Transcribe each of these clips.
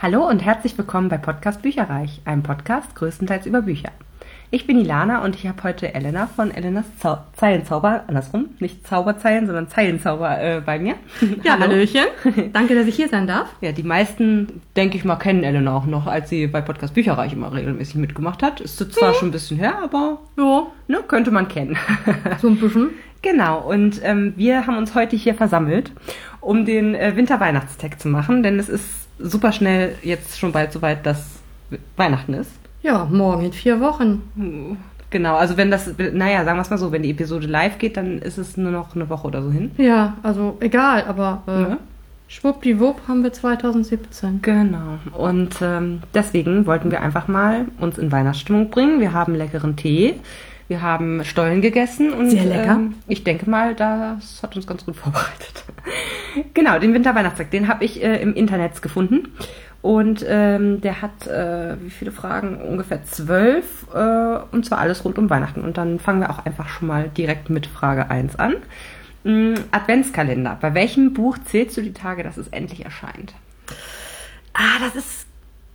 Hallo und herzlich willkommen bei Podcast Bücherreich, einem Podcast größtenteils über Bücher. Ich bin Ilana und ich habe heute Elena von Elenas Zau Zeilenzauber, andersrum, nicht Zauberzeilen, sondern Zeilenzauber äh, bei mir. Ja, Hallöchen. Danke, dass ich hier sein darf. Ja, die meisten, denke ich mal, kennen Elena auch noch, als sie bei Podcast Bücherreich immer regelmäßig mitgemacht hat. Ist zwar schon ein bisschen her, aber Ja, ne, könnte man kennen. so ein bisschen. Genau, und ähm, wir haben uns heute hier versammelt, um den äh, Winter-Weihnachtstag zu machen, denn es ist super schnell jetzt schon bald soweit, dass Weihnachten ist. Ja, morgen in vier Wochen. Genau, also wenn das, naja, sagen wir es mal so, wenn die Episode live geht, dann ist es nur noch eine Woche oder so hin. Ja, also egal, aber äh, Ne? schwuppdiwupp haben wir 2017. Genau. Und ähm, deswegen wollten wir einfach mal uns in Weihnachtsstimmung bringen. Wir haben leckeren Tee, wir haben Stollen gegessen und Sehr lecker. Ähm, ich denke mal, das hat uns ganz gut vorbereitet. genau, den Winterweihnachtstag, den habe ich äh, im Internet gefunden. Und ähm, der hat, äh, wie viele Fragen? Ungefähr zwölf. Äh, und zwar alles rund um Weihnachten. Und dann fangen wir auch einfach schon mal direkt mit Frage 1 an. Mm, Adventskalender. Bei welchem Buch zählst du die Tage, dass es endlich erscheint? Ah, das ist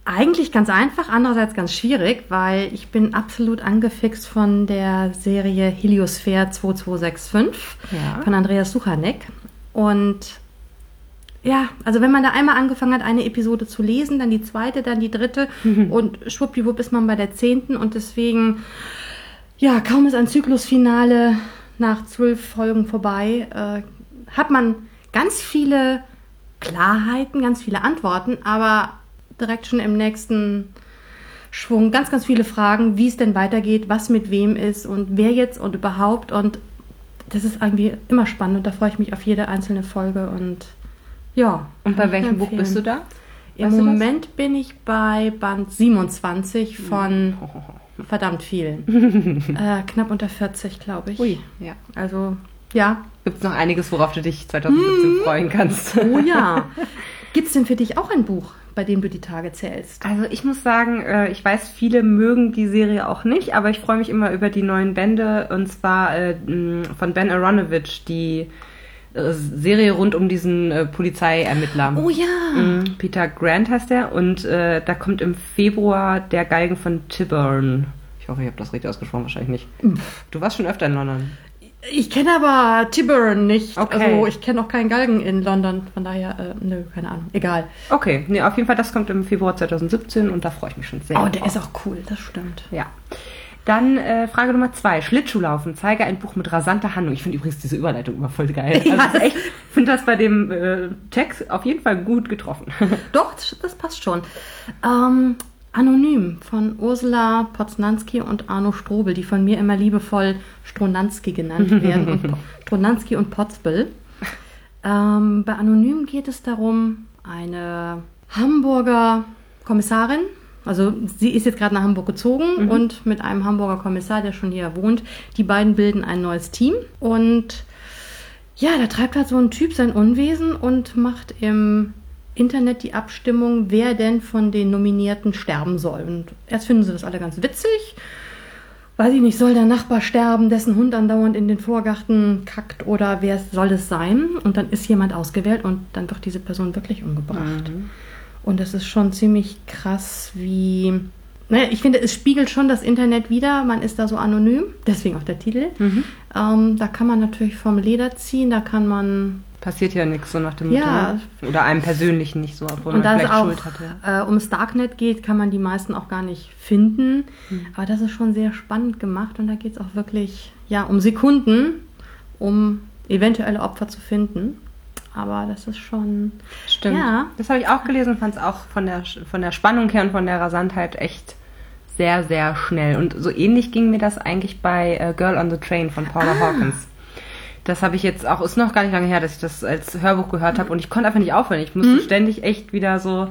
eigentlich ganz einfach, andererseits ganz schwierig, weil ich bin absolut angefixt von der Serie Heliosphere 2265 Ja. von Andreas Suchanek. Und ja, also wenn man da einmal angefangen hat, eine Episode zu lesen, dann die zweite, dann die dritte und schwuppdiwupp ist man bei der zehnten und deswegen, ja, kaum ist ein Zyklusfinale nach zwölf Folgen vorbei, äh, hat man ganz viele Klarheiten, ganz viele Antworten, aber direkt schon im nächsten Schwung ganz, ganz viele Fragen, wie es denn weitergeht, was mit wem ist und wer jetzt und überhaupt und das ist irgendwie immer spannend und da freue ich mich auf jede einzelne Folge und ja. Und bei welchem Buch bist du da? Im Weißt das? Moment bin ich bei Band 27 von verdammt vielen. äh, knapp unter 40, glaube ich. Ui, ja. Also, ja. Gibt es noch einiges, worauf du dich 2017 freuen kannst? Oh ja. Gibt es denn für dich auch ein Buch, bei dem du die Tage zählst? Also ich muss sagen, äh, ich weiß, viele mögen die Serie auch nicht, aber ich freue mich immer über die neuen Bände und zwar äh, von Ben Aronovich, die äh, Serie rund um diesen äh, Polizeiermittler. Oh ja. Mhm, Peter Grant heißt der und äh, da kommt im Februar der Galgen von Tyburn. Ich hoffe, ich habe das richtig ausgesprochen, wahrscheinlich nicht. Du warst schon öfter in London. Ich kenne aber Tyburn nicht. Okay. Also ich kenne auch keinen Galgen in London. Von daher, äh, nö, keine Ahnung. Egal. Okay, nee, auf jeden Fall, das kommt im Februar 2017 und da freue ich mich schon sehr. Oh, der drauf. ist auch cool, das stimmt. Ja. Dann äh, Frage Nummer zwei. Schlittschuhlaufen. Zeige ein Buch mit rasanter Handlung. Ich finde übrigens diese Überleitung immer voll geil. Ja, Also echt, finde das bei dem äh, Text auf jeden Fall gut getroffen. Doch, das, das passt schon. Ähm, Anonym von Ursula Poznanski und Arno Strobel, die von mir immer liebevoll Stronanski genannt werden. und Stronanski und Potzbel. Ähm, bei Anonym geht es darum, eine Hamburger Kommissarin, also sie ist jetzt gerade nach Hamburg gezogen und mit einem Hamburger Kommissar, der schon hier wohnt, die beiden bilden ein neues Team und ja, da treibt halt so ein Typ sein Unwesen und macht im Internet die Abstimmung, wer denn von den Nominierten sterben soll. Und erst finden sie das alle ganz witzig. Weiß ich nicht, soll der Nachbar sterben, dessen Hund andauernd in den Vorgarten kackt oder wer soll es sein? Und dann ist jemand ausgewählt und dann wird diese Person wirklich umgebracht. Und das ist schon ziemlich krass, wie. Naja, ich finde, es spiegelt schon das Internet wieder. Man ist da so anonym, deswegen auch der Titel. Ähm, da kann man natürlich vom Leder ziehen, da kann man. Passiert ja nichts so nach dem Ja. Motto. ne? Oder einem persönlich nicht so, obwohl Und man vielleicht auch Schuld hatte. äh, ums Darknet geht, kann man die meisten auch gar nicht finden. Aber das ist schon sehr spannend gemacht und da geht es auch wirklich ja, um Sekunden, um eventuelle Opfer zu finden. Aber das ist schon. Stimmt. Ja. Das habe ich auch gelesen, fand es auch von der, von der Spannung her und von der Rasantheit echt sehr, sehr schnell. Und so ähnlich ging mir das eigentlich bei äh, Girl on the Train von Paula Hawkins. Das habe ich jetzt auch, ist noch gar nicht lange her, dass ich das als Hörbuch gehört habe und ich konnte einfach nicht aufhören. Ich musste ständig echt wieder so,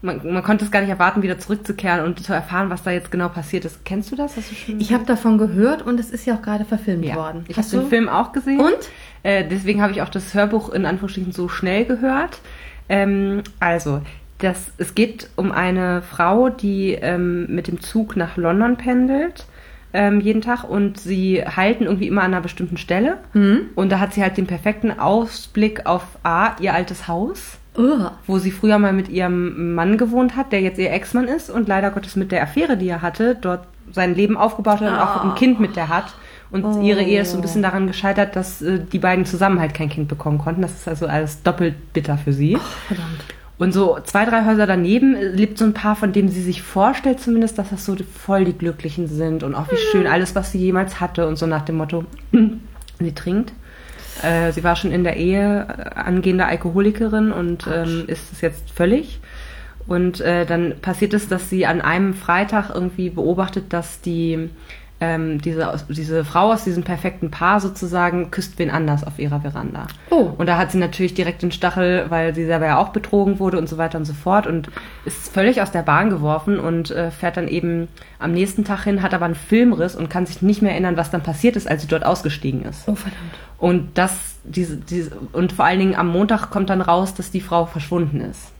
man, man konnte es gar nicht erwarten, wieder zurückzukehren und zu erfahren, was da jetzt genau passiert ist. Kennst du das? Du Ich habe davon gehört und es ist ja auch gerade verfilmt ja. worden. Ich habe den Film auch gesehen. Und? Äh, deswegen habe ich auch das Hörbuch in Anführungsstrichen so schnell gehört. Ähm, also, das, es geht um eine Frau, die ähm, mit dem Zug nach London pendelt. Ähm, jeden Tag und sie halten irgendwie immer an einer bestimmten Stelle Mhm. und da hat sie halt den perfekten Ausblick auf A, ihr altes Haus Ugh. wo sie früher mal mit ihrem Mann gewohnt hat, der jetzt ihr Ex-Mann ist und leider Gottes mit der Affäre, die er hatte, dort sein Leben aufgebaut hat und auch ein Kind mit der hat. Und Oh. ihre Ehe ist so ein bisschen daran gescheitert, dass äh, die beiden zusammen halt kein Kind bekommen konnten. Das ist also alles doppelt bitter für sie. Verdammt. Und so zwei, drei Häuser daneben äh, lebt so ein Paar, von dem sie sich vorstellt zumindest, dass das so voll die Glücklichen sind und auch wie schön alles, was sie jemals hatte und so nach dem Motto, sie trinkt. Äh, sie war schon in der Ehe äh, angehende Alkoholikerin und ähm, ist es jetzt völlig. Und äh, dann passiert es, dass sie an einem Freitag irgendwie beobachtet, dass die ähm, diese, diese Frau aus diesem perfekten Paar sozusagen küsst wen anders auf ihrer Veranda. Oh. Und da hat sie natürlich direkt den Stachel, weil sie selber ja auch betrogen wurde und so weiter und so fort und ist völlig aus der Bahn geworfen und äh, fährt dann eben am nächsten Tag hin, hat aber einen Filmriss und kann sich nicht mehr erinnern, was dann passiert ist, als sie dort ausgestiegen ist. Oh, verdammt. Und das, diese, diese, und vor allen Dingen am Montag kommt dann raus, dass die Frau verschwunden ist.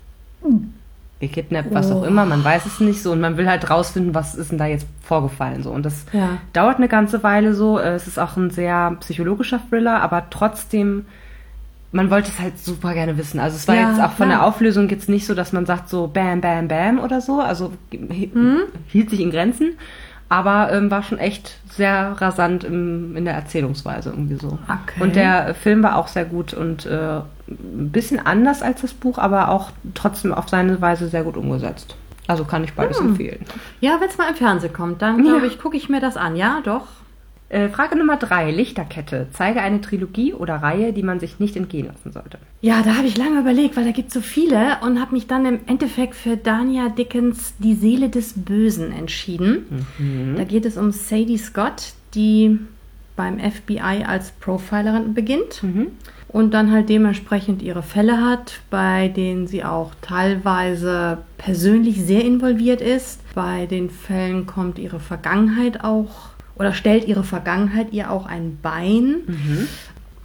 Gekidnappt, was auch Oh. immer, man weiß es nicht so und man will halt rausfinden, was ist denn da jetzt vorgefallen so. Und das Ja. dauert eine ganze Weile so. Äh, Es ist auch ein sehr psychologischer Thriller, aber trotzdem, man wollte es halt super gerne wissen. Also es war Ja, jetzt auch von klar. der Auflösung jetzt nicht so, dass man sagt so bam, bam, bam oder so. Also Mhm. hielt sich in Grenzen, aber ähm, war schon echt sehr rasant im, in der Erzählungsweise irgendwie so. Okay. Und der Film war auch sehr gut und äh, ein bisschen anders als das Buch, aber auch trotzdem auf seine Weise sehr gut umgesetzt. Also kann ich beides Hm. empfehlen. Ja, wenn es mal im Fernsehen kommt, dann Ja. glaube ich, gucke ich mir das an. Ja, doch. Äh, Frage Nummer drei, Lichterkette. Zeige eine Trilogie oder Reihe, die man sich nicht entgehen lassen sollte. Ja, da habe ich lange überlegt, weil da gibt es so viele und habe mich dann im Endeffekt für Dania Dickens Die Seele des Bösen entschieden. Da geht es um Sadie Scott, die beim FBI als Profilerin beginnt und dann halt dementsprechend ihre Fälle hat, bei denen sie auch teilweise persönlich sehr involviert ist. Bei den Fällen kommt ihre Vergangenheit auch oder stellt ihre Vergangenheit ihr auch ein Bein.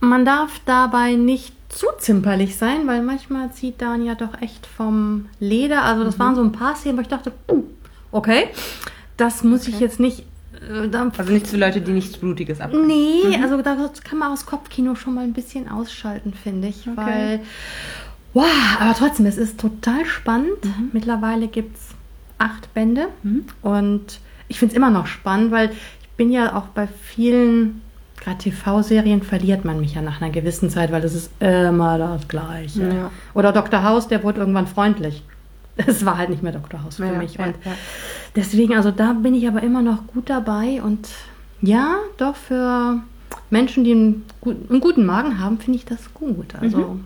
Man darf dabei nicht zu zimperlich sein, weil manchmal zieht Dania doch echt vom Leder. Also das waren so ein paar Szenen, wo ich dachte, uh, okay, das muss ich jetzt nicht. Äh, da, Also nichts für Leute, die nichts Blutiges ab. nee, also da kann man aus Kopfkino schon mal ein bisschen ausschalten, finde ich. Weil, wow, aber trotzdem, es ist total spannend. Mittlerweile gibt es acht Bände und ich finde es immer noch spannend, weil ich bin ja auch bei vielen gerade TV-Serien verliert man mich ja nach einer gewissen Zeit, weil es ist immer das Gleiche. Ja. Oder Dr. House, der wurde irgendwann freundlich. Es war halt nicht mehr Dr. House für Ja, mich. ja, und ja. deswegen, also da bin ich aber immer noch gut dabei. Und ja, doch für Menschen, die einen, einen guten Magen haben, finde ich das gut. Also,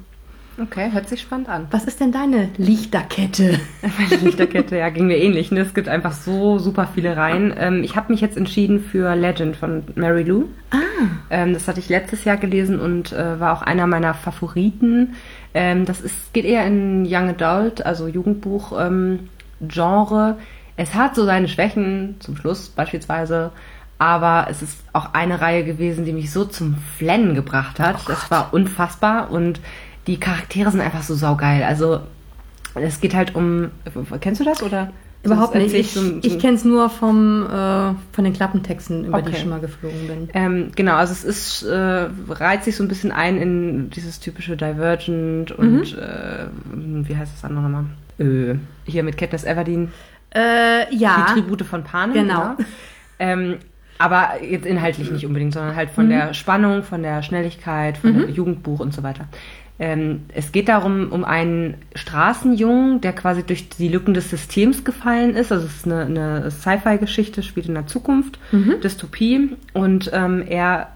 Okay, hört sich spannend an. was ist denn deine Lichterkette? Meine Lichterkette, ja, ging mir ähnlich. Ne? Es gibt einfach so super viele Reihen. Ähm, ich habe mich jetzt entschieden für Legend von Mary Lou. Ah, Ähm, das hatte ich letztes Jahr gelesen und äh, war auch einer meiner Favoriten. Ähm, das ist, geht eher in Young Adult, also Jugendbuch ähm. Es hat so seine Schwächen, zum Schluss beispielsweise, aber es ist auch eine Reihe gewesen, die mich so zum Flennen gebracht hat. das war unfassbar und die Charaktere sind einfach so saugeil. Also es geht halt um, kennst du das oder? Überhaupt nicht. Ich, so ein- ich kenne es nur vom, äh, von den Klappentexten, über die Okay. ich schon mal geflogen bin. Ähm, genau, also es ist, äh, reiht sich so ein bisschen ein in dieses typische Divergent und äh, wie heißt das andere nochmal? Äh, hier mit Katniss Everdeen, Äh, ja. die Tribute von Panem. Genau. Ähm, aber jetzt inhaltlich nicht unbedingt, sondern halt von der Spannung, von der Schnelligkeit, von dem Jugendbuch und so weiter. Ähm, es geht darum, um einen Straßenjungen, der quasi durch die Lücken des Systems gefallen ist. Also es ist eine, eine Sci-Fi-Geschichte, spielt in der Zukunft, Dystopie. Und ähm, er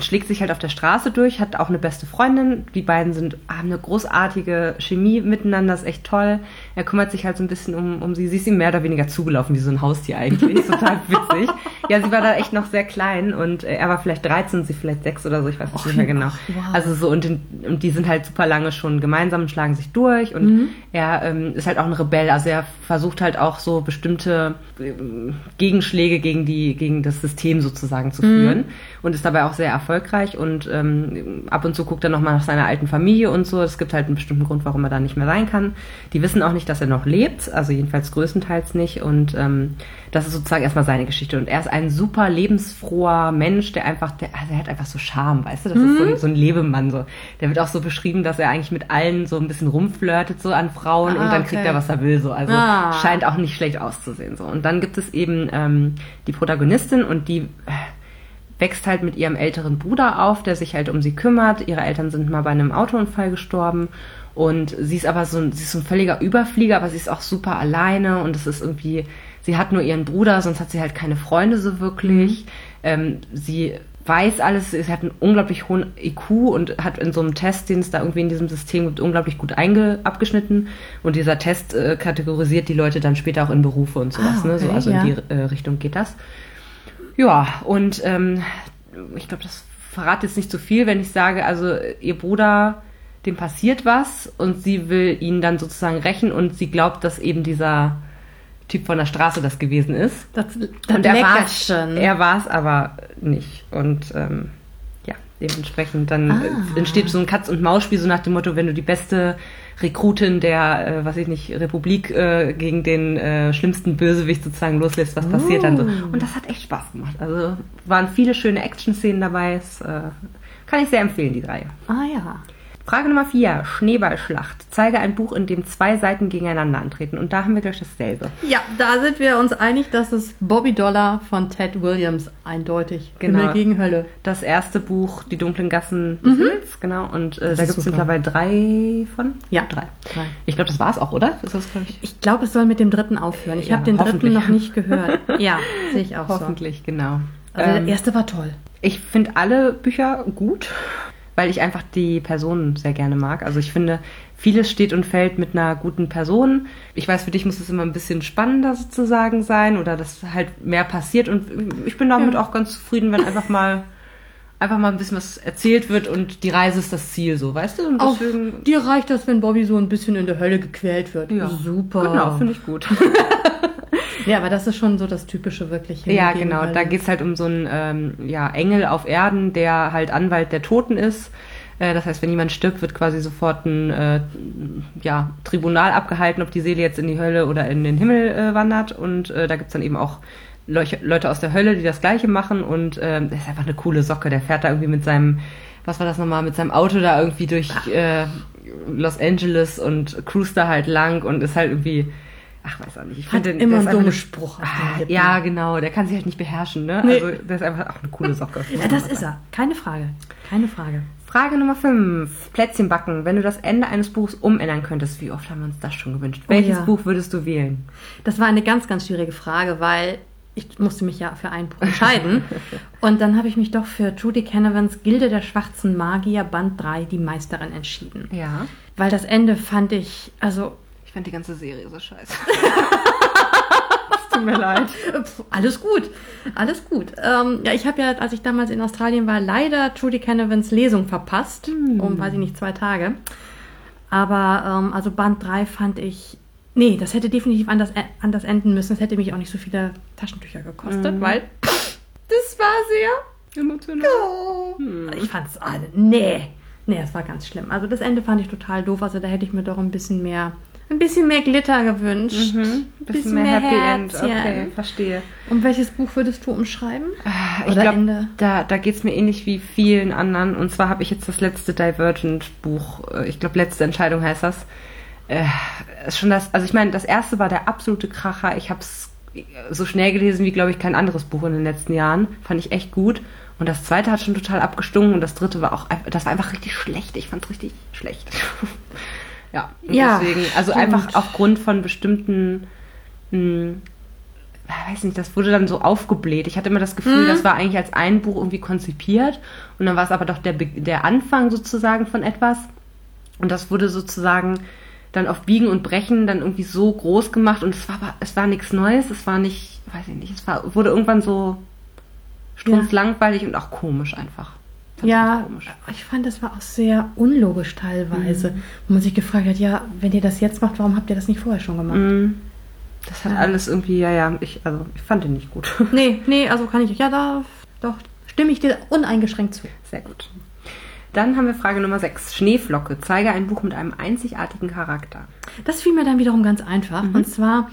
schlägt sich halt auf der Straße durch, hat auch eine beste Freundin. Die beiden sind, haben eine großartige Chemie miteinander, ist echt toll. Er kümmert sich halt so ein bisschen um, um sie. Sie ist ihm mehr oder weniger zugelaufen, wie so ein Haustier eigentlich. Total witzig. Ja, sie war da echt noch sehr klein und äh, er war vielleicht 13, sie vielleicht 6 oder so, ich weiß nicht mehr genau. wow. Also so, und, den, und die sind halt super lange schon gemeinsam und schlagen sich durch und Mhm. er ähm, ist halt auch ein Rebell, also er versucht halt auch so bestimmte ähm, Gegenschläge gegen die, gegen das System sozusagen Mhm. zu führen und ist dabei auch sehr erfolgreich und ähm, ab und zu guckt er nochmal nach seiner alten Familie und so. Es gibt halt einen bestimmten Grund, warum er da nicht mehr sein kann. Die wissen auch nicht, dass er noch lebt, also jedenfalls größtenteils nicht und ähm, das ist sozusagen erstmal seine Geschichte und er ist ein super lebensfroher Mensch, der einfach, der, also er hat einfach so Charme, weißt du? Das ist so, ein- so ein Lebemann so. Der wird auch so beschrieben, dass er eigentlich mit allen so ein bisschen rumflirtet so an Frauen und Ah, dann okay. kriegt er, was er will so. Also Ah. scheint auch nicht schlecht auszusehen so. Und dann gibt es eben ähm, die Protagonistin und die äh, wächst halt mit ihrem älteren Bruder auf, der sich halt um sie kümmert. Ihre Eltern sind mal bei einem Autounfall gestorben und sie ist aber so ein, sie ist so ein völliger Überflieger, aber sie ist auch super alleine und es ist irgendwie, sie hat nur ihren Bruder, sonst hat sie halt keine Freunde so wirklich. Ähm, sie weiß alles, sie hat einen unglaublich hohen IQ und hat in so einem Test, den es da irgendwie in diesem System gibt, unglaublich gut einge abgeschnitten. Und dieser Test äh, kategorisiert die Leute dann später auch in Berufe und sowas. Ah, ne? so, okay, also ja. in die äh, Richtung geht das. Ja, und ähm, ich glaube, das verrate jetzt nicht zu viel, wenn ich sage, also ihr Bruder, dem passiert was und sie will ihn dann sozusagen rächen und sie glaubt, dass eben dieser Typ von der Straße das gewesen ist. Das, das und er war es er war's aber nicht. Und ähm, ja, dementsprechend dann Ah. entsteht so ein Katz-und-Maus-Spiel, so nach dem Motto, wenn du die beste Rekrutin der, äh, was ich nicht, Republik äh, gegen den äh, schlimmsten Bösewicht sozusagen loslässt, was passiert dann so. Uh. Und das hat echt Spaß gemacht. Also waren viele schöne Action-Szenen dabei. Es, äh, kann ich sehr empfehlen, die Reihe. Ah ja. Frage Nummer vier, Schneeballschlacht. Zeige ein Buch, in dem zwei Seiten gegeneinander antreten. Und da haben wir gleich dasselbe. Ja, da sind wir uns einig, dass es Bobby Dollar von Ted Williams eindeutig. Genau. Himmel gegen Hölle. Das erste Buch, Die dunklen Gassen des Himmels, genau. Und äh, da gibt es mittlerweile drei von? Ja. drei. Drei. Ich glaube, das war's auch, oder? Ist das, ich? Ich glaube, es soll mit dem dritten aufhören. Ich Ja, habe den dritten hoffentlich. noch nicht gehört. Ja, sehe ich auch Hoffentlich, genau. so. Also Ähm, der erste war toll. Ich finde alle Bücher gut, weil ich einfach die Personen sehr gerne mag. Also ich finde, vieles steht und fällt mit einer guten Person. Ich weiß, für dich muss es immer ein bisschen spannender sozusagen sein oder dass halt mehr passiert und ich bin damit Ja. auch ganz zufrieden, wenn einfach mal einfach mal ein bisschen was erzählt wird und die Reise ist das Ziel, so, weißt du? Und Auch deswegen dir reicht das, wenn Bobby so ein bisschen in der Hölle gequält wird. Ja. Super. Genau, finde ich gut. Ja, aber das ist schon so das Typische wirklich. Ja, genau. Da geht's halt um so einen ähm, ja, Engel auf Erden, der halt Anwalt der Toten ist. Äh, das heißt, wenn jemand stirbt, wird quasi sofort ein äh, ja, Tribunal abgehalten, ob die Seele jetzt in die Hölle oder in den Himmel äh, wandert. Und äh, da gibt's dann eben auch Leuch Leute aus der Hölle, die das Gleiche machen. Und ähm, der ist einfach eine coole Socke. Der fährt da irgendwie mit seinem, was war das nochmal, mit seinem Auto da irgendwie durch äh, Los Angeles und cruist da halt lang und ist halt irgendwie. Ach, weiß auch nicht. Ich find den- immer einen dummen eine- Spruch Ah, ja, genau. Der kann sich halt nicht beherrschen, ne? Nee. Also, der ist einfach auch eine coole Socke. Ja, das ist er. Keine Frage. Keine Frage. Frage Nummer 5. Plätzchen backen. Wenn du das Ende eines Buchs umändern könntest, wie oft haben wir uns das schon gewünscht? Oh Welches ja. Buch würdest du wählen? Das war eine ganz, ganz schwierige Frage, weil ich musste mich ja für ein Buch entscheiden. Und dann habe ich mich doch für Judy Canavans Gilde der schwarzen Magier Band 3, die Meisterin, entschieden. Ja. Weil das Ende fand ich, also Ich fand die ganze Serie so scheiße. Es tut mir leid. alles gut, alles gut. Ähm, ja, ich habe ja, als ich damals in Australien war, leider Judy Canavans Lesung verpasst, um, weiß ich nicht, zwei Tage. Aber ähm, also Band 3 fand ich, nee, das hätte definitiv anders, äh, anders enden müssen. Es hätte mich auch nicht so viele Taschentücher gekostet, weil das war sehr Emotional. Oh. Ich fand's alle. Nee. Nee, es war ganz schlimm. Also das Ende fand ich total doof. Also da hätte ich mir doch ein bisschen mehr, ein bisschen mehr Glitter gewünscht. Mhm. Bisschen mehr Happy End. Herzchen. Okay, verstehe. Und welches Buch würdest du umschreiben? Ich Oder glaube, da, da geht's mir ähnlich wie vielen anderen. Und zwar habe ich jetzt das letzte Divergent-Buch, äh, ich glaube, letzte Entscheidung heißt das. Äh, ist schon das, also ich meine, das erste war der absolute Kracher. Ich habe es so schnell gelesen wie, glaube ich, kein anderes Buch in den letzten Jahren. Fand ich echt gut. Und das zweite hat schon total abgestungen und das dritte war auch, das war einfach richtig schlecht. Ich fand es richtig schlecht. ja, und Ja, deswegen, also stimmt. einfach aufgrund von bestimmten mh, weiß nicht, das wurde dann so aufgebläht. Ich hatte immer das Gefühl, das war eigentlich als ein Buch irgendwie konzipiert. Und dann war es aber doch der, der Anfang sozusagen von etwas. Und das wurde sozusagen dann auf Biegen und Brechen dann irgendwie so groß gemacht. Und es war es war nichts Neues, es war nicht, weiß ich nicht, es war, wurde irgendwann so strunzlangweilig und auch komisch einfach. Fand Ja, ich fand, das war auch sehr unlogisch teilweise. Mhm. Wo man sich gefragt hat, ja, wenn ihr das jetzt macht, warum habt ihr das nicht vorher schon gemacht? Mm, Das hat Ja. alles irgendwie, ja, ja, ich, also ich fand den nicht gut. Nee, nee, also kann ich, ja, da, doch, stimme ich dir uneingeschränkt zu. Sehr gut. Dann haben wir Frage Nummer 6. Schneeflocke. Zeige ein Buch mit einem einzigartigen Charakter. Das fiel mir dann wiederum ganz einfach. Mhm. Und zwar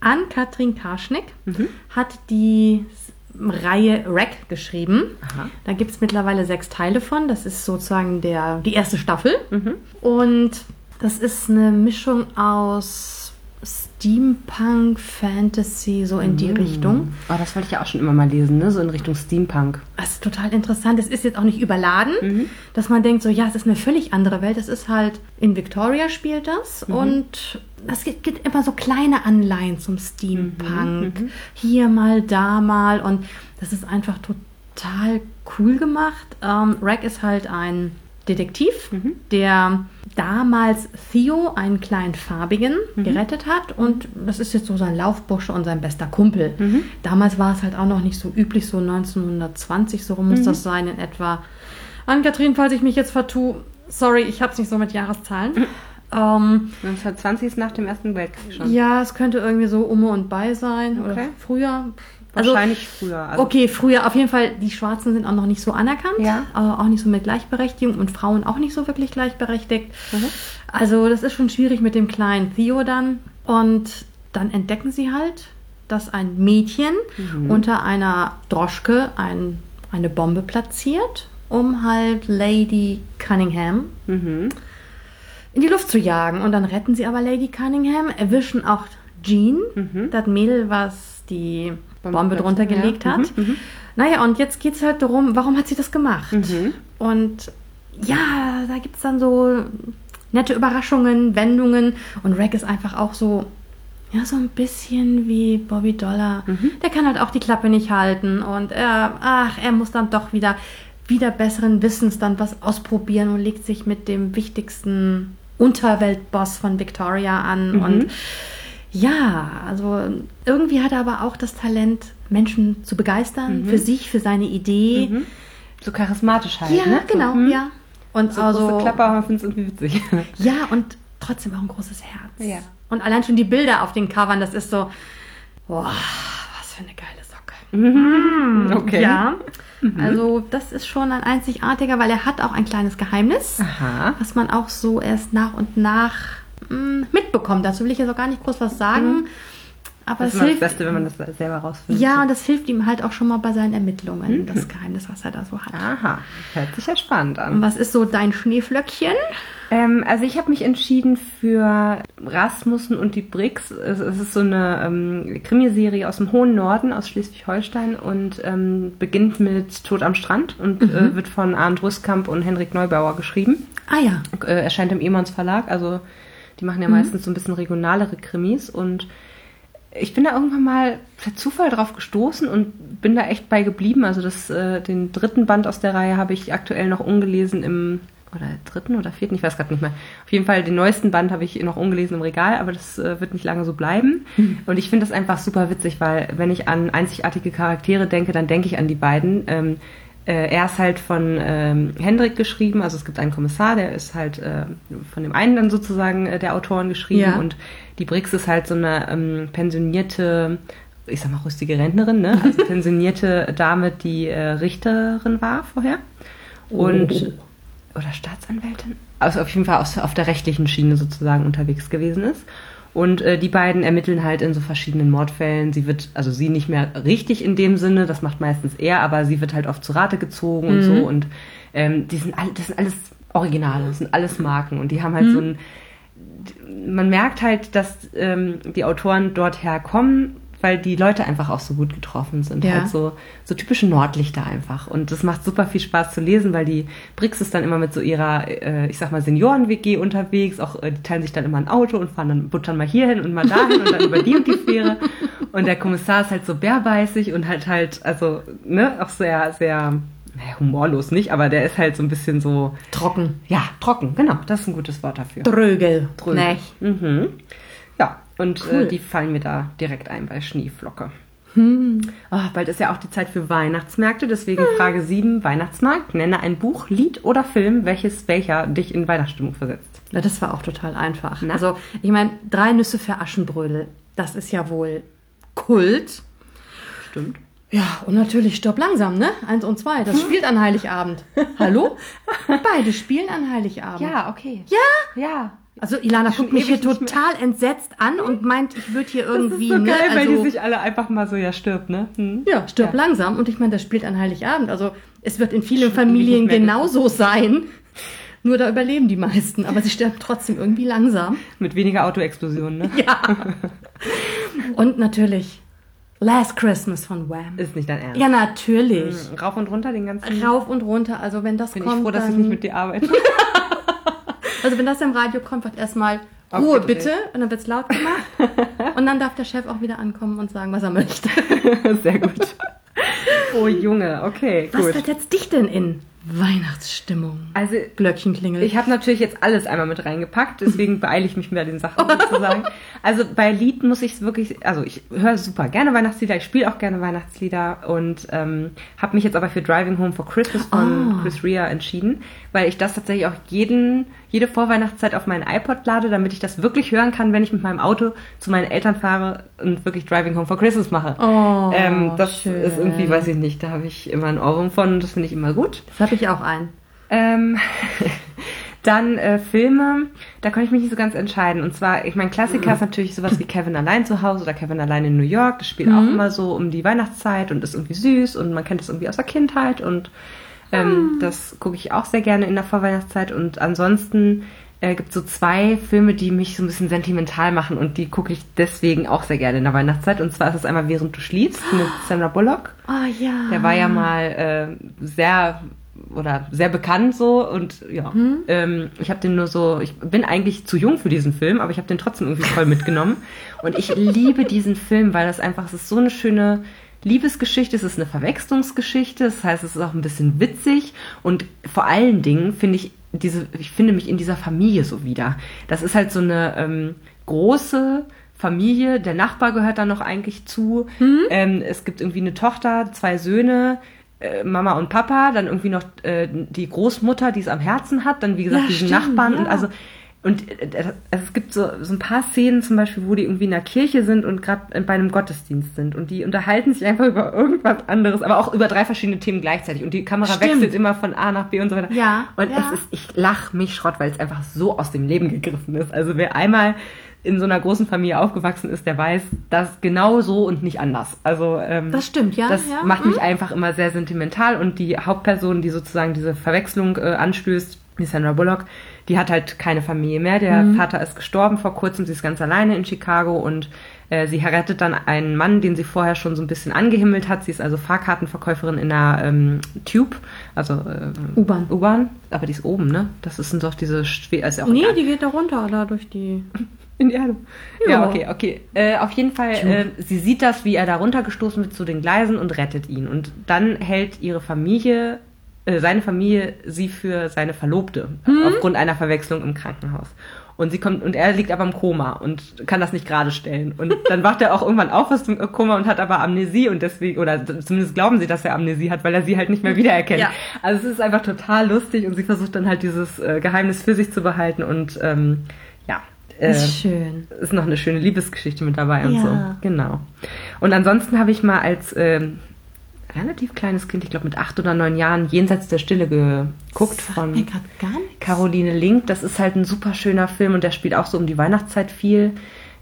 Ann-Kathrin Karschnick hat die Reihe Rack geschrieben. Aha. Da gibt es mittlerweile sechs Teile von. Das ist sozusagen der, die erste Staffel. Und das ist eine Mischung aus Steampunk, Fantasy, so in die Richtung. Oh, das wollte ich ja auch schon immer mal lesen, ne? So in Richtung Steampunk. Das ist total interessant. Es ist jetzt auch nicht überladen, dass man denkt, so ja, es ist eine völlig andere Welt. Es ist halt, in Victoria spielt das und es gibt, gibt immer so kleine Anleihen zum Steampunk. Hier mal, da mal und das ist einfach total cool gemacht. Ähm, Rack ist halt ein Detektiv, der damals Theo, einen kleinen Farbigen, gerettet hat. Und das ist jetzt so sein Laufbursche und sein bester Kumpel. Damals war es halt auch noch nicht so üblich, so 1920, so rum muss das sein in etwa. Ann-Kathrin, falls ich mich jetzt vertue, sorry, ich hab's nicht so mit Jahreszahlen. Ähm, 1920 ist nach dem Ersten Weltkrieg schon. ja, es könnte irgendwie so Umme und Bei sein oder Okay. früher. Also, Wahrscheinlich früher. Also, Okay, früher auf jeden Fall, die Schwarzen sind auch noch nicht so anerkannt, Ja. also auch nicht so mit Gleichberechtigung und Frauen auch nicht so wirklich gleichberechtigt. Mhm. Also das ist schon schwierig mit dem kleinen Theo dann. Und dann entdecken sie halt, dass ein Mädchen Mhm. unter einer Droschke ein, eine Bombe platziert, um halt Lady Cunningham Mhm. In die Luft zu jagen. Und dann retten sie aber Lady Cunningham, erwischen auch Jean, das Mädel, was die Bombe, Bombe drunter gelegt ja. hat. Mhm, mhm. Naja, und jetzt geht es halt darum, warum hat sie das gemacht? Mhm. Und ja, da gibt es dann so nette Überraschungen, Wendungen. Und Rack ist einfach auch so, ja, so ein bisschen wie Bobby Dollar. Mhm. Der kann halt auch die Klappe nicht halten. Und er, ach, er muss dann doch wieder, wieder besseren Wissens dann was ausprobieren und legt sich mit dem wichtigsten Unterweltboss von Victoria an. Mhm. Und ja, also irgendwie hat er aber auch das Talent, Menschen zu begeistern, für sich, für seine Idee. Mhm. So charismatisch halt, Ja, ne? genau, so, hm. ja. Und So also, große Klapper, man findet es irgendwie witzig. ja, und trotzdem auch ein großes Herz. Ja. Und allein schon die Bilder auf den Covern, das ist so, boah, was für eine geile Socke. okay. Ja, also das ist schon ein einzigartiger, weil er hat auch ein kleines Geheimnis, Aha. was man auch so erst nach und nach mh, mitbekommt. Dazu will ich jetzt auch gar nicht groß was sagen. Aber Das es ist immer das hilft, Beste, wenn man das selber rausfindet. ja, und das hilft ihm halt auch schon mal bei seinen Ermittlungen, Mhm. das Geheimnis, was er da so hat. Aha. Hört sich ja spannend an. Und was ist so dein Schneeflöckchen? Ähm, also ich habe mich entschieden für Rasmussen und die Bricks. Es, es ist so eine ähm, Krimiserie aus dem hohen Norden, aus Schleswig-Holstein und ähm, beginnt mit Tod am Strand und äh, wird von Arndt Rüstkamp und Henrik Neubauer geschrieben. Ah ja. Äh, erscheint im Emons Verlag, also die machen ja meistens so ein bisschen regionalere Krimis und ich bin da irgendwann mal per Zufall drauf gestoßen und bin da echt bei geblieben. Also das, äh, den dritten Band aus der Reihe habe ich aktuell noch ungelesen im oder dritten oder vierten, ich weiß gerade nicht mehr. Auf jeden Fall den neuesten Band habe ich noch ungelesen im Regal, aber das äh, wird nicht lange so bleiben. Und ich finde das einfach super witzig, weil wenn ich an einzigartige Charaktere denke, dann denke ich an die beiden. Ähm, äh, er ist halt von ähm, Hendrik geschrieben, also es gibt einen Kommissar, der ist halt äh, von dem einen dann sozusagen äh, der Autoren geschrieben Ja. und die Brix ist halt so eine ähm, pensionierte, ich sag mal rüstige Rentnerin, ne? Also pensionierte Dame, die äh, Richterin war vorher und oder Staatsanwältin, also auf jeden Fall aus, auf der rechtlichen Schiene sozusagen unterwegs gewesen ist. Und äh, die beiden ermitteln halt in so verschiedenen Mordfällen. Sie wird, also sie nicht mehr richtig in dem Sinne, das macht meistens er, aber sie wird halt oft zu Rate gezogen und so. Und ähm, die sind all, das sind alles Originale, das sind alles Marken. Und die haben halt so ein, man merkt halt, dass ähm, die Autoren dort herkommen, weil die Leute einfach auch so gut getroffen sind. Ja. Halt so, so typische Nordlichter einfach. Und das macht super viel Spaß zu lesen, weil die Brix ist dann immer mit so ihrer, äh, ich sag mal, Senioren-WG unterwegs. Auch äh, die teilen sich dann immer ein Auto und fahren dann, buttern mal hierhin und mal dahin und dann über die und die Fähre. Und der Kommissar ist halt so bärbeißig und halt halt, also, ne, auch sehr, sehr, naja, humorlos nicht, aber der ist halt so ein bisschen so, Trocken. ja, trocken, genau, das ist ein gutes Wort dafür. Drögel. Dröge. Nicht? Mhm. Ja, und Cool. äh, die fallen mir da direkt ein bei Schneeflocke. Oh, bald ist ja auch die Zeit für Weihnachtsmärkte, deswegen Frage 7, Weihnachtsmarkt. Nenne ein Buch, Lied oder Film, welches welcher dich in Weihnachtsstimmung versetzt. Ja, das war auch total einfach. Na? Also, ich meine, drei Nüsse für Aschenbrödel, das ist ja wohl Kult. Stimmt. Ja, und natürlich Stopp langsam, ne? Eins und zwei, das spielt an Heiligabend. Hallo? Beide spielen an Heiligabend. okay. Ja? Ja. Also Ilana guckt mich hier total entsetzt an und meint, ich würde hier irgendwie, das ist so geil, ne? weil Also, die sich alle einfach mal so, ja, stirbt, ne? Hm. ja, stirb langsam. Und ich meine, das spielt an Heiligabend. Also es wird in vielen Familien genauso sein. Nur da überleben die meisten, aber sie sterben trotzdem irgendwie langsam. Mit weniger Autoexplosionen, ne? Ja. Und natürlich Last Christmas von Wham. Ist nicht dein Ernst. Ja, natürlich. Rauf und runter den ganzen Rauf und runter. Also wenn das Bin ich kommt, froh, dass ich nicht mit dir arbeite. also wenn das im Radio kommt, wird erstmal Ruhe bitte und dann wird's laut gemacht. und dann darf der Chef auch wieder ankommen und sagen, was er möchte. Sehr gut. Oh Junge, okay, Was gut. versetzt dich denn in Weihnachtsstimmung? Also Glöckchen klingelt. ich habe natürlich jetzt alles einmal mit reingepackt, deswegen beeile ich mich bei den Sachen sozusagen. Also bei Lied muss ich es wirklich, also ich höre super gerne Weihnachtslieder, ich spiele auch gerne Weihnachtslieder und ähm, habe mich jetzt aber für Driving Home for Christmas von Oh. Chris Rea entschieden, weil ich das tatsächlich auch jeden, jede Vorweihnachtszeit auf meinen iPod lade, damit ich das wirklich hören kann, wenn ich mit meinem Auto zu meinen Eltern fahre und wirklich Driving Home for Christmas mache. Oh, ähm, das schön. ist irgendwie, weiß ich nicht, da habe ich immer ein Ohrwurm von und das finde ich immer gut. das habe ich auch ein. Ähm, dann äh, Filme, da kann ich mich nicht so ganz entscheiden. Und zwar, ich meine, Klassiker ist natürlich sowas wie Kevin allein zu Hause oder Kevin allein in New York. Das spielt auch immer so um die Weihnachtszeit und ist irgendwie süß und man kennt es irgendwie aus der Kindheit und ähm, das gucke ich auch sehr gerne in der Vorweihnachtszeit. Und ansonsten äh, gibt es so zwei Filme, die mich so ein bisschen sentimental machen und die gucke ich deswegen auch sehr gerne in der Weihnachtszeit. Und zwar ist es einmal Während du schliefst mit Sandra Bullock. Oh ja. Der war ja mal äh, sehr oder sehr bekannt so und ja, ähm, ich habe den nur so, ich bin eigentlich zu jung für diesen Film, aber ich habe den trotzdem irgendwie voll mitgenommen und ich liebe diesen Film, weil das einfach, es ist so eine schöne Liebesgeschichte, es ist eine Verwechslungsgeschichte, das heißt, es ist auch ein bisschen witzig und vor allen Dingen finde ich diese, ich finde mich in dieser Familie so wieder. Das ist halt so eine ähm, große Familie, der Nachbar gehört da noch eigentlich zu. Ähm, es gibt irgendwie eine Tochter, zwei Söhne, äh, Mama und Papa, dann irgendwie noch äh, die Großmutter, die es am Herzen hat, dann wie gesagt Ja, diesen stimmt, Nachbarn ja. und also und äh, also es gibt so, so ein paar Szenen zum Beispiel, wo die irgendwie in der Kirche sind und gerade bei einem Gottesdienst sind und die unterhalten sich einfach über irgendwas anderes, aber auch über drei verschiedene Themen gleichzeitig und die Kamera Stimmt. wechselt immer von A nach B und so weiter. Ja, Und ja. es ist, ich lach mich Schrott, weil es einfach so aus dem Leben gegriffen ist. Also wer einmal in so einer großen Familie aufgewachsen ist, der weiß, das genau so und nicht anders. Also ähm, Das stimmt, ja, Das ja, macht hm. mich einfach immer sehr sentimental und die Hauptperson, die sozusagen diese Verwechslung äh, anstößt, die Sandra Bullock, die hat halt keine Familie mehr. Der Mhm. Vater ist gestorben vor kurzem, sie ist ganz alleine in Chicago und äh, sie heiratet dann einen Mann, den sie vorher schon so ein bisschen angehimmelt hat. Sie ist also Fahrkartenverkäuferin in einer ähm, Tube, also äh, U-Bahn. U-Bahn, aber die ist oben, ne? Das sind doch diese Schwe ist ja auch Nee, die geht da runter, da durch die. In die Erde. Ja, Ja. okay, okay. Äh, auf jeden Fall, äh, sie sieht das, wie er da runtergestoßen wird zu den Gleisen und rettet ihn. Und dann hält ihre Familie, äh, seine Familie, sie für seine Verlobte aufgrund einer Verwechslung im Krankenhaus. Und sie kommt, und er liegt aber im Koma und kann das nicht gerade stellen. Und dann wacht er auch irgendwann auf aus dem Koma und hat aber Amnesie und deswegen, oder zumindest glauben sie, dass er Amnesie hat, weil er sie halt nicht mehr wiedererkennt. Ja. Also es ist einfach total lustig und sie versucht dann halt dieses äh, Geheimnis für sich zu behalten und ähm, ja. Äh, ist schön. ist noch eine schöne Liebesgeschichte mit dabei und Ja. so. Genau. Und ansonsten habe ich mal als ähm, relativ kleines Kind, ich glaube mit acht oder neun Jahren, Jenseits der Stille geguckt von. Caroline Link. Das ist halt ein super schöner Film und der spielt auch so um die Weihnachtszeit viel.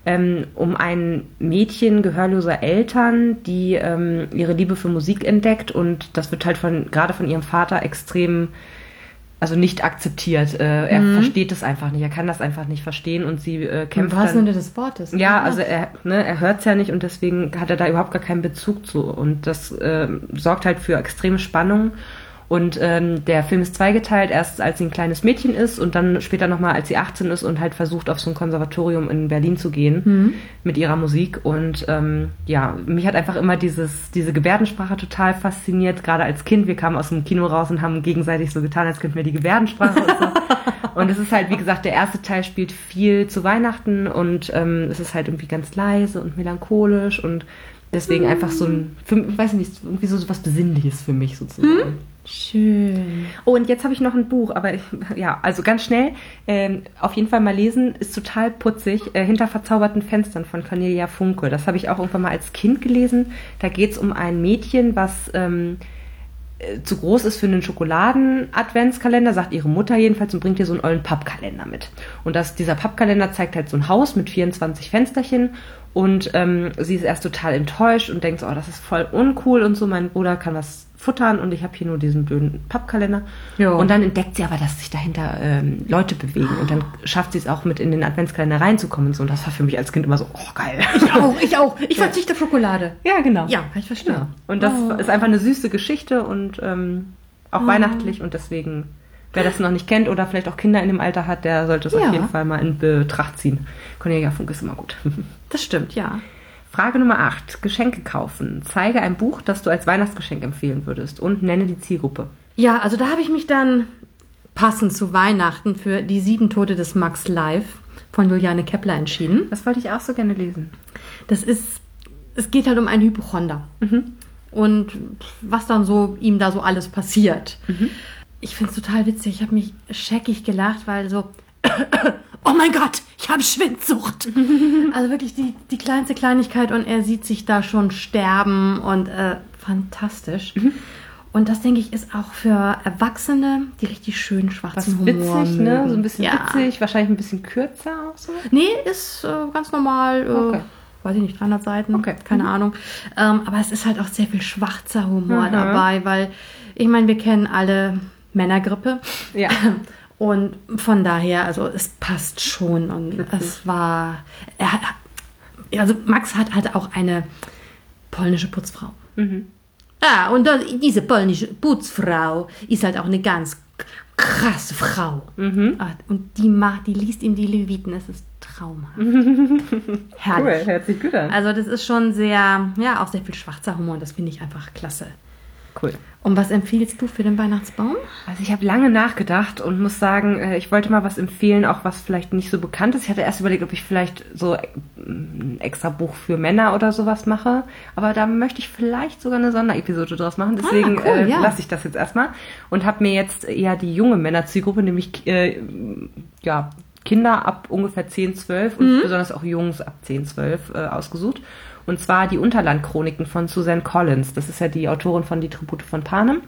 Ähm, um ein Mädchen gehörloser Eltern, die ähm, ihre Liebe für Musik entdeckt und das wird halt von gerade von ihrem Vater extrem also nicht akzeptiert. Äh, er versteht es einfach nicht, er kann das einfach nicht verstehen und sie äh, Im kämpft wahrsten dann, Sinne des Wortes. ja, also er, ne, er hört es ja nicht und deswegen hat er da überhaupt gar keinen Bezug zu. Und das ähm, sorgt halt für extreme Spannung. Und ähm, der Film ist zweigeteilt, erst als sie ein kleines Mädchen ist und dann später nochmal, als sie 18 ist und halt versucht, auf so ein Konservatorium in Berlin zu gehen mit ihrer Musik. Und ähm, ja, mich hat einfach immer dieses, diese Gebärdensprache total fasziniert, gerade als Kind. Wir kamen aus dem Kino raus und haben gegenseitig so getan, als könnten wir die Gebärdensprache und so. Und es ist halt, wie gesagt, der erste Teil spielt viel zu Weihnachten und ähm, es ist halt irgendwie ganz leise und melancholisch und deswegen einfach so ein, für, weiß ich nicht, irgendwie so was Besinnliches für mich sozusagen. Schön. Oh, und jetzt habe ich noch ein Buch, aber ich, ja, also ganz schnell, ähm, auf jeden Fall mal lesen, ist total putzig, äh, Hinter verzauberten Fenstern von Cornelia Funke. Das habe ich auch irgendwann mal als Kind gelesen. Da geht es um ein Mädchen, was ähm, äh, zu groß ist für einen Schokoladen-Adventskalender, sagt ihre Mutter jedenfalls und bringt ihr so einen ollen Pappkalender mit. Und das, dieser Pappkalender zeigt halt so ein Haus mit 24 Fensterchen und ähm, sie ist erst total enttäuscht und denkt so, oh, das ist voll uncool und so, mein Bruder kann was futtern und ich habe hier nur diesen blöden Pappkalender. Ja. Und dann entdeckt sie aber, dass sich dahinter ähm, Leute bewegen und dann schafft sie es auch mit in den Adventskalender reinzukommen und so. Und das war für mich als Kind immer so, oh geil. Ich auch, ich auch. Ich verzichte auf Schokolade. Ja, genau. Ja, kann ich verstehen. Ja. Und das Oh. ist einfach eine süße Geschichte und ähm, auch weihnachtlich und deswegen, wer das noch nicht kennt oder vielleicht auch Kinder in dem Alter hat, der sollte es Ja. auf jeden Fall mal in Betracht ziehen. Cornelia Funk ist immer gut. Das stimmt, ja. Frage Nummer 8. Geschenke kaufen. Zeige ein Buch, das du als Weihnachtsgeschenk empfehlen würdest und nenne die Zielgruppe. Ja, also da habe ich mich dann passend zu Weihnachten für Die sieben Tote des Max Live von Juliane Kepler entschieden. Das wollte ich auch so gerne lesen. Das ist, es geht halt um einen Hypochonder. Und was dann so ihm da so alles passiert. Ich finde es total witzig. Ich habe mich scheckig gelacht, weil so, oh mein Gott, ich habe Schwindsucht. also wirklich die, die kleinste Kleinigkeit und er sieht sich da schon sterben und äh, fantastisch. Und das, denke ich, ist auch für Erwachsene, die richtig schön Was schwarzen Humor witzig, ne? So ein bisschen ja. witzig, wahrscheinlich ein bisschen kürzer auch so. Nee, ist äh, ganz normal. Äh, Okay. Weiß ich nicht, 300 Seiten, Okay. keine Ahnung. Ähm, aber es ist halt auch sehr viel schwarzer Humor Mhm. dabei, weil ich meine, wir kennen alle Männergrippe. Ja. Und von daher, also es passt schon. Und Witzig. es war. Er, hat- also Max hat halt auch eine polnische Putzfrau. Mhm. Ja, und das, diese polnische Putzfrau ist halt auch eine ganz krasse Frau. Mhm. Ah, Und die macht, die liest ihm die Leviten. Es ist traumhaft. Herrlich. Cool, hört sich gut an. Also das ist schon sehr, ja, auch sehr viel schwarzer Humor. und Das finde ich einfach klasse. Cool. Und was empfiehlst du für den Weihnachtsbaum? Also ich habe lange nachgedacht und muss sagen, äh, ich wollte mal was empfehlen, auch was vielleicht nicht so bekannt ist. Ich hatte erst überlegt, ob ich vielleicht so äh, ein extra Buch für Männer oder sowas mache. Aber da möchte ich vielleicht sogar eine Sonderepisode draus machen. Deswegen Ah, cool, äh, ja. lasse ich das jetzt erstmal und habe mir jetzt eher die junge Männerzielgruppe, nämlich äh, ja, Kinder ab ungefähr 10, 12 Mhm. und besonders auch Jungs ab 10, 12 äh, ausgesucht. Und zwar die Unterlandchroniken von Suzanne Collins. Das ist ja die Autorin von Die Tribute von Panem.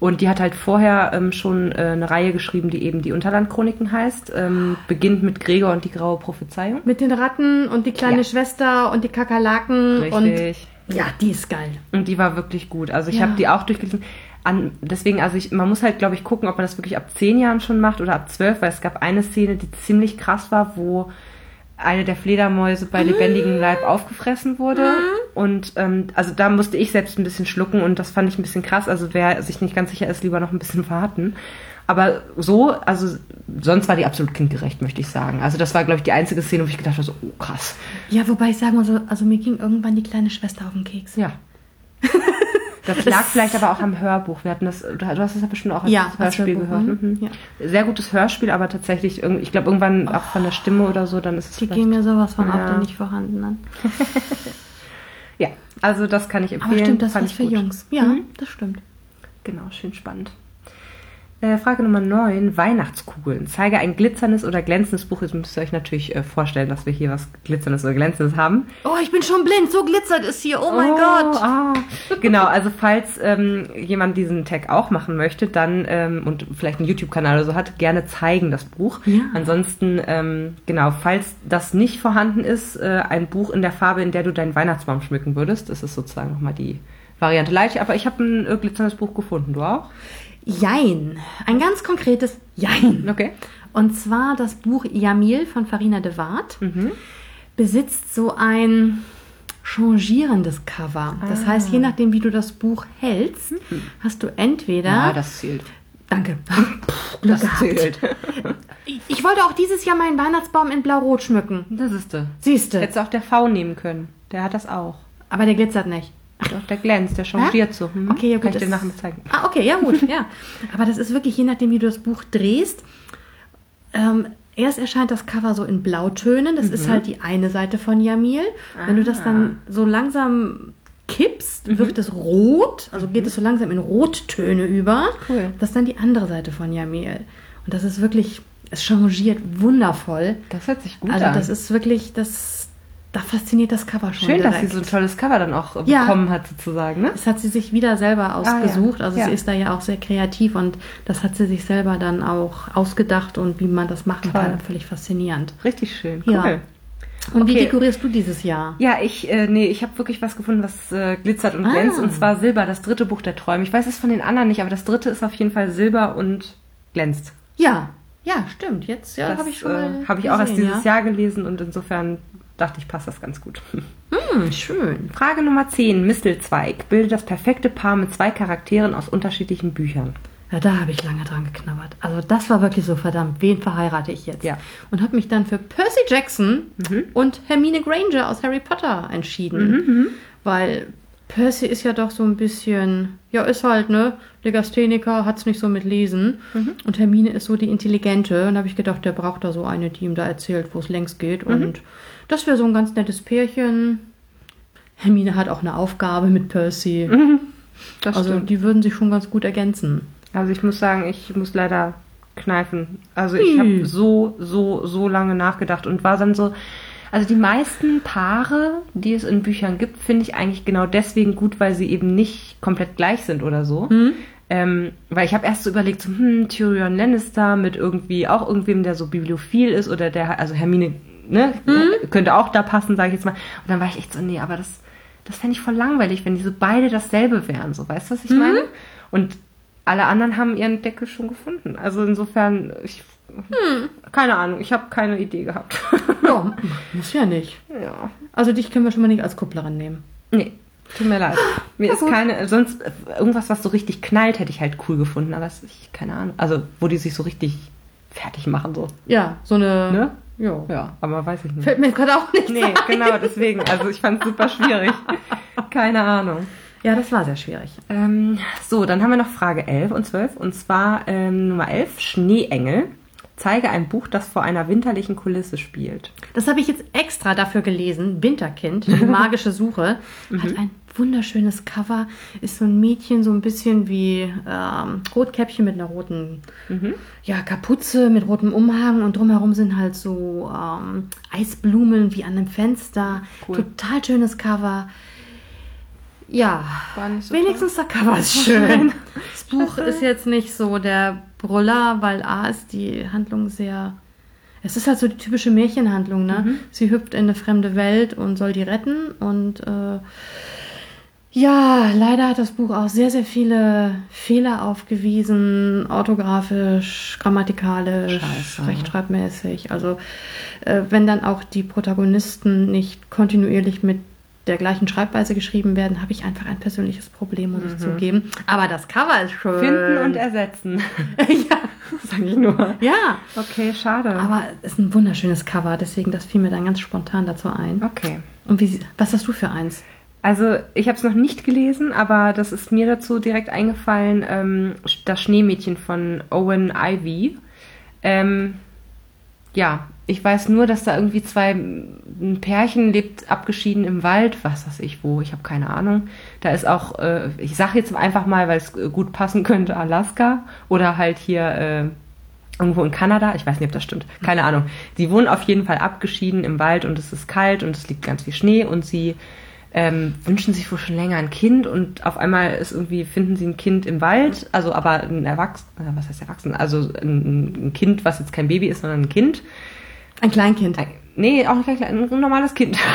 Und die hat halt vorher ähm, schon äh, eine Reihe geschrieben, die eben die Unterlandchroniken heißt. Ähm, beginnt mit Gregor und die graue Prophezeiung. Mit den Ratten und die kleine Ja. Schwester und die Kakerlaken. Richtig. Und ja, die ist geil. Und die war wirklich gut. Also ich Ja. habe die auch durchgelesen. An, deswegen, also ich, man muss halt, glaube ich, gucken, ob man das wirklich ab zehn Jahren schon macht oder ab zwölf, weil es gab eine Szene, die ziemlich krass war, wo eine der Fledermäuse bei lebendigem Leib aufgefressen wurde. Und ähm, also da musste ich selbst ein bisschen schlucken und das fand ich ein bisschen krass. Also wer sich nicht ganz sicher ist, lieber noch ein bisschen warten. Aber so, also sonst war die absolut kindgerecht, möchte ich sagen. Also das war, glaube ich, die einzige Szene, wo ich gedacht habe, so, oh krass. Ja, wobei ich sagen muss, also, also mir ging irgendwann die kleine Schwester auf den Keks. Ja. Das lag vielleicht aber auch am Hörbuch. Wir hatten das, du hast es ja bestimmt auch als Ja, als Hörspiel Hörbuch, gehört. mhm. Mhm. Ja. Sehr gutes Hörspiel, aber tatsächlich, ich glaube, irgendwann auch von der Stimme oder so, dann ist es Die gehen mir sowas von Ja. auf den nicht vorhandenen. Ja, also das kann ich empfehlen. Aber stimmt, das ist für gut. Jungs. Ja, Mhm. das stimmt. Genau, schön spannend. Äh, Frage Nummer 9, Weihnachtskugeln. Zeige ein glitzerndes oder glänzendes Buch. Jetzt müsst ihr euch natürlich äh, vorstellen, dass wir hier was glitzerndes oder glänzendes haben. Oh, ich bin schon blind. So glitzert es hier. Oh mein Gott. Ah. Genau, also falls ähm, jemand diesen Tag auch machen möchte, dann ähm, und vielleicht einen YouTube-Kanal oder so hat, gerne zeigen das Buch. Ja. Ansonsten, ähm, genau, falls das nicht vorhanden ist, äh, ein Buch in der Farbe, in der du deinen Weihnachtsbaum schmücken würdest, das ist sozusagen nochmal die Variante leicht. Aber ich habe ein äh, glitzerndes Buch gefunden. Du auch? Jein. Ein ganz konkretes Jein. Okay. Und zwar das Buch Jamil von Farina de Waard Mhm. besitzt so ein changierendes Cover. Das Ah. heißt, je nachdem, wie du das Buch hältst, hast du entweder... Ja, das zählt. Danke. Glück Das gehabt. zählt. Ich, wollte auch dieses Jahr meinen Weihnachtsbaum in Blau-Rot schmücken. Das ist du. Siehst du. Hättest auch der V nehmen können. Der hat das auch. Aber der glitzert nicht. Doch, der glänzt, der changiert so. Mhm. Okay, ja gut. Kann ich dir nachher mal zeigen. Ah, okay, ja gut, ja. Aber das ist wirklich, je nachdem, wie du das Buch drehst, ähm, erst erscheint das Cover so in Blautönen. Das Mhm. ist halt die eine Seite von Jamil. Wenn du das Ah. dann so langsam kippst, Mhm. wird es rot, also geht es so langsam in Rottöne über. Cool. Das ist dann die andere Seite von Jamil. Und das ist wirklich, es changiert wundervoll. Das hört sich gut also an. das ist wirklich, das, da fasziniert das Cover schon Schön, direkt. dass sie so ein tolles Cover dann auch äh, Ja. bekommen hat, sozusagen, ne? Das hat sie sich wieder selber ausgesucht. ja. Also Ja. sie ist da ja auch sehr kreativ und das hat sie sich selber dann auch ausgedacht und wie man das machen Toll. kann, völlig faszinierend. Richtig schön. Ja. Cool. Und wie Okay. dekorierst du dieses Jahr? Ja, ich, äh, nee, ich habe wirklich was gefunden, was äh, glitzert und Ah. glänzt. Und zwar Silber, das dritte Buch der Träume. Ich weiß es von den anderen nicht, aber das dritte ist auf jeden Fall Silber und glänzt. Ja, ja, stimmt. Jetzt ja, habe ich schon äh, habe ich auch erst dieses ja. Jahr gelesen und insofern dachte ich, passt das ganz gut. Hm, schön. Frage Nummer 10. Mistelzweig bildet das perfekte Paar mit zwei Charakteren aus unterschiedlichen Büchern. Ja, da habe ich lange dran geknabbert. Also das war wirklich so verdammt, wen verheirate ich jetzt? Ja. Und habe mich dann für Percy Jackson und Hermine Granger aus Harry Potter entschieden. Mhm, Weil Percy ist ja doch so ein bisschen, ja, ist halt, ne, Legastheniker, hat's nicht so mit Lesen. Mhm. Und Hermine ist so die Intelligente. Und da habe ich gedacht, der braucht da so eine, die ihm da erzählt, wo es längst geht. Mhm. Und das wäre so ein ganz nettes Pärchen. Hermine hat auch eine Aufgabe mit Percy. Das Also stimmt. die würden sich schon ganz gut ergänzen. Also ich muss sagen, ich muss leider kneifen. Also ich habe so, so, so lange nachgedacht und war dann so. Also die meisten Paare, die es in Büchern gibt, finde ich eigentlich genau deswegen gut, weil sie eben nicht komplett gleich sind oder so. Ähm, weil ich habe erst so überlegt, so, hm, Tyrion Lannister mit irgendwie auch irgendwem, der so bibliophil ist oder der, also Hermine, ne, könnte auch da passen, sage ich jetzt mal. Und dann war ich echt so, nee, aber das, das fände ich voll langweilig, wenn die so beide dasselbe wären, so, weißt du, was ich meine? Und alle anderen haben ihren Deckel schon gefunden. Also insofern, ich, keine Ahnung, ich habe keine Idee gehabt. Ja, muss ja nicht. ja. Also dich können wir schon mal nicht als Kupplerin nehmen. Nee, tut mir leid. Mir ist gut. keine, sonst irgendwas, was so richtig knallt, hätte ich halt cool gefunden, aber es ist, keine Ahnung. Also, wo die sich so richtig fertig machen, so. Ja, so eine. Ne? Ja. Ja, aber weiß ich nicht. Fällt mir gerade auch nicht Nee, ein. genau, deswegen. Also, ich fand es super schwierig. Keine Ahnung. Ja, das war sehr schwierig. Ähm, so, dann haben wir noch Frage 11 und 12. Und zwar ähm, Nummer 11, Schneeengel. Zeige ein Buch, das vor einer winterlichen Kulisse spielt. Das habe ich jetzt extra dafür gelesen. Winterkind, die magische Suche, hat ein wunderschönes Cover. Ist so ein Mädchen, so ein bisschen wie ähm, Rotkäppchen mit einer roten ja, Kapuze, mit rotem Umhang und drumherum sind halt so ähm, Eisblumen wie an einem Fenster. Cool. Total schönes Cover. Ja, so wenigstens der Cover ist schön. Das Buch ist jetzt nicht so der Brüller, weil A ist die Handlung sehr. Es ist halt so die typische Märchenhandlung, ne? Sie hüpft in eine fremde Welt und soll die retten. Und äh, ja, leider hat das Buch auch sehr, sehr viele Fehler aufgewiesen, orthografisch, grammatikalisch, Scheiße. rechtschreibmäßig. Also äh, wenn dann auch die Protagonisten nicht kontinuierlich mit der gleichen Schreibweise geschrieben werden, habe ich einfach ein persönliches Problem, muss ich zugeben. Aber das Cover ist schön. Finden und ersetzen. ja. Sag ich nur. ja. Okay, schade. Aber es ist ein wunderschönes Cover, deswegen das fiel mir dann ganz spontan dazu ein. okay. Und wie, was hast du für eins? Also, ich habe es noch nicht gelesen, aber das ist mir dazu direkt eingefallen, ähm, das Schneemädchen von Owen Ivy. Ähm, ja, ich weiß nur, dass da irgendwie zwei, ein Pärchen lebt abgeschieden im Wald, was weiß ich wo, ich habe keine Ahnung. Da ist auch, äh, ich sage jetzt einfach mal, weil es äh, gut passen könnte, Alaska oder halt hier äh, irgendwo in Kanada, ich weiß nicht, ob das stimmt, keine Ahnung. Sie wohnen auf jeden Fall abgeschieden im Wald und es ist kalt und es liegt ganz viel Schnee und sie ähm, wünschen sich wohl schon länger ein Kind und auf einmal ist irgendwie, finden sie ein Kind im Wald, also aber ein Erwachsener, was heißt Erwachsener, also ein, ein Kind, was jetzt kein Baby ist, sondern ein Kind. Ein Kleinkind. Nee, auch kein klein- ein normales Kind.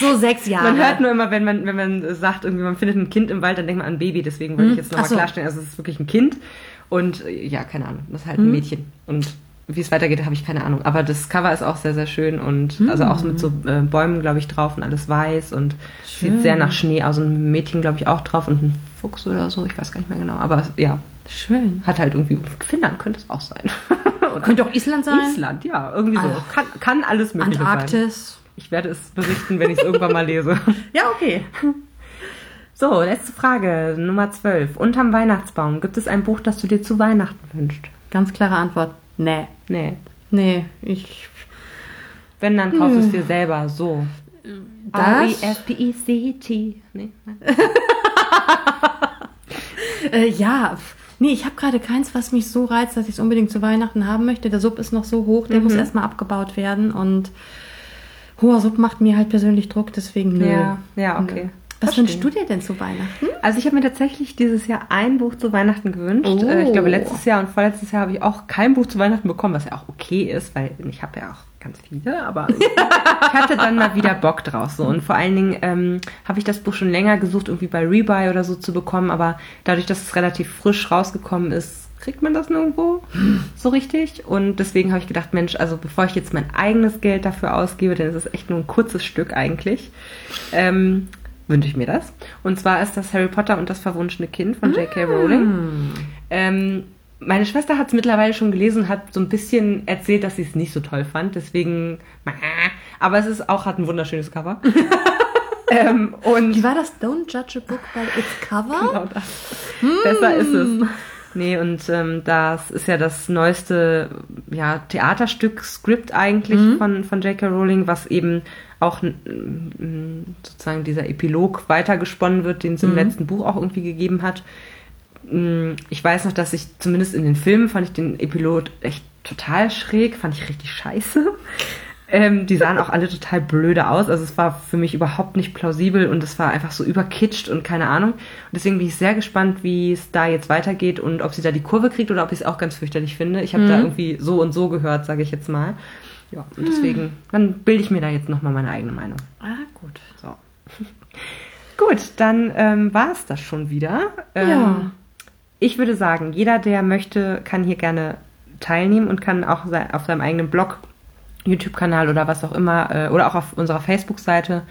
So sechs Jahre. Man hört nur immer, wenn man, wenn man sagt, irgendwie, man findet ein Kind im Wald, dann denkt man an ein Baby, deswegen wollte ich jetzt nochmal so. klarstellen, also es ist wirklich ein Kind und äh, ja, keine Ahnung, das ist halt ein Mädchen und wie es weitergeht, habe ich keine Ahnung. Aber das Cover ist auch sehr, sehr schön und also auch mit so äh, Bäumen, glaube ich, drauf und alles weiß und Schön. sieht sehr nach Schnee aus. Und ein Mädchen, glaube ich, auch drauf und ein Fuchs oder so, ich weiß gar nicht mehr genau. Aber ja, Schön. hat halt irgendwie, Finnland könnte es auch sein. Oder Könnte auch Island sein. Island, ja, irgendwie so. Kann, kann alles mögliche sein. Antarktis. Ich werde es berichten, wenn ich es irgendwann mal lese. Ja, okay. So, letzte Frage, Nummer 12. Unterm Weihnachtsbaum gibt es ein Buch, das du dir zu Weihnachten wünschst? Ganz klare Antwort. Nee. Nee. Nee, ich. Wenn, dann kaufst du es dir selber so. Das? R-E-S-P-E-C-T. Nee, nein. Äh, ja. pf, Nee, ich habe gerade keins, was mich so reizt, dass ich es unbedingt zu Weihnachten haben möchte. Der Sub ist noch so hoch, der muss erstmal abgebaut werden. Und Hoher Sub macht mir halt persönlich Druck, deswegen nö. Ja, ja, okay. Nö. Was wünschst du dir denn zu Weihnachten? Also ich habe mir tatsächlich dieses Jahr ein Buch zu Weihnachten gewünscht. Oh. Ich glaube, letztes Jahr und vorletztes Jahr habe ich auch kein Buch zu Weihnachten bekommen, was ja auch okay ist, weil ich habe ja auch ganz viele, aber ich hatte dann mal wieder Bock drauf. So. Und vor allen Dingen ähm, habe ich das Buch schon länger gesucht, irgendwie bei Rebuy oder so zu bekommen, aber dadurch, dass es relativ frisch rausgekommen ist, kriegt man das nirgendwo so richtig. Und deswegen habe ich gedacht, Mensch, also bevor ich jetzt mein eigenes Geld dafür ausgebe, denn es ist echt nur ein kurzes Stück eigentlich, ähm, wünsche ich mir das. Und zwar ist das Harry Potter und das verwunschene Kind von J.K. Rowling. Ähm, meine Schwester hat es mittlerweile schon gelesen und hat so ein bisschen erzählt, dass sie es nicht so toll fand. Deswegen, aber es ist auch, hat ein wunderschönes Cover. ähm, und Wie war das? Don't judge a book by its cover? Genau das. Besser ist es. Nee, und ähm, das ist ja das neueste ja, Theaterstück, Skript eigentlich von, von J.K. Rowling, was eben auch sozusagen dieser Epilog weitergesponnen wird, den es im letzten Buch auch irgendwie gegeben hat. Mm, Ich weiß noch, dass ich zumindest in den Filmen fand ich den Epilog echt total schräg, fand ich richtig scheiße. Ähm, die sahen auch alle total blöde aus. Also es war für mich überhaupt nicht plausibel und es war einfach so überkitscht und keine Ahnung. Und deswegen bin ich sehr gespannt, wie es da jetzt weitergeht und ob sie da die Kurve kriegt oder ob ich es auch ganz fürchterlich finde. Ich habe da irgendwie so und so gehört, sage ich jetzt mal. Ja, und deswegen, dann bilde ich mir da jetzt nochmal meine eigene Meinung. Ah, gut. So. Gut, dann ähm, war es das schon wieder. Ähm, Ja. Ich würde sagen, jeder, der möchte, kann hier gerne teilnehmen und kann auch auf seinem eigenen Blog, YouTube-Kanal oder was auch immer, äh, oder auch auf unserer Facebook-Seite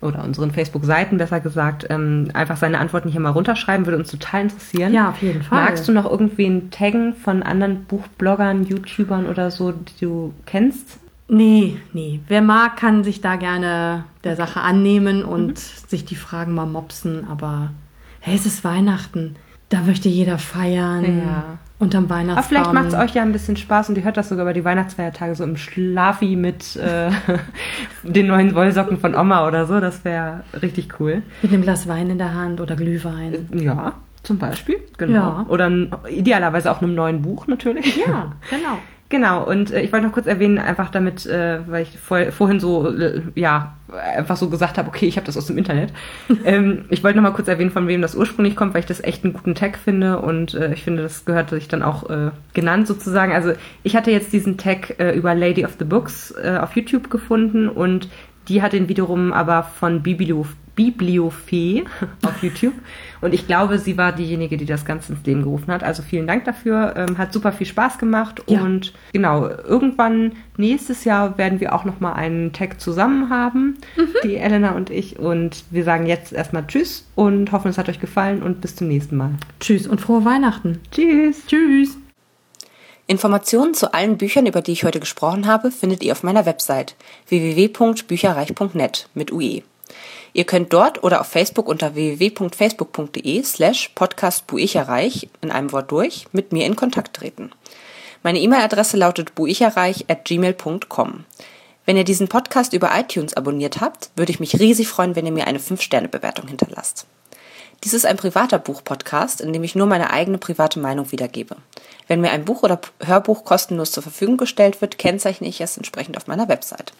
oder unseren Facebook-Seiten besser gesagt, ähm, einfach seine Antworten hier mal runterschreiben, würde uns total interessieren. Ja, auf jeden Fall. Magst du noch irgendwen taggen von anderen Buchbloggern, YouTubern oder so, die du kennst? Nee, nee. Wer mag, kann sich da gerne der Sache annehmen und sich die Fragen mal mopsen, aber hey, es ist Weihnachten. Da möchte jeder feiern. Ja. Unterm Aber Weihnachtsbaum. vielleicht macht es euch ja ein bisschen Spaß und ihr hört das sogar über die Weihnachtsfeiertage so im Schlafi mit äh, den neuen Wollsocken von Oma oder so. Das wäre richtig cool. Mit einem Glas Wein in der Hand oder Glühwein. Ja, zum Beispiel. Genau. Ja. Oder idealerweise auch einem neuen Buch natürlich. Ja, genau. Genau, und äh, ich wollte noch kurz erwähnen, einfach damit, äh, weil ich vor, vorhin so, äh, ja, einfach so gesagt habe, okay, ich habe das aus dem Internet. ähm, ich wollte noch mal kurz erwähnen, von wem das ursprünglich kommt, weil ich das echt einen guten Tag finde und äh, ich finde, das gehört sich dann auch äh, genannt sozusagen. Also ich hatte jetzt diesen Tag äh, über Lady of the Books äh, auf YouTube gefunden und die hat ihn wiederum aber von Biblio Bibliofee auf YouTube. Und ich glaube, sie war diejenige, die das Ganze ins Leben gerufen hat. Also vielen Dank dafür. Ähm, hat super viel Spaß gemacht. Ja. Und genau, irgendwann nächstes Jahr werden wir auch nochmal einen Tag zusammen haben, die Elena und ich. Und wir sagen jetzt erstmal Tschüss und hoffen, es hat euch gefallen und bis zum nächsten Mal. Tschüss und frohe Weihnachten. Tschüss. Tschüss. Informationen zu allen Büchern, über die ich heute gesprochen habe, findet ihr auf meiner Website www.bücherreich.net mit UE. Ihr könnt dort oder auf Facebook unter www.facebook.de slash podcastbuicherreich in einem Wort durch mit mir in Kontakt treten. Meine E-Mail-Adresse lautet buicherreich at gmail.com. Wenn ihr diesen Podcast über iTunes abonniert habt, würde ich mich riesig freuen, wenn ihr mir eine 5-Sterne-Bewertung hinterlasst. Dies ist ein privater Buch-Podcast, in dem ich nur meine eigene private Meinung wiedergebe. Wenn mir ein Buch oder Hörbuch kostenlos zur Verfügung gestellt wird, kennzeichne ich es entsprechend auf meiner Website.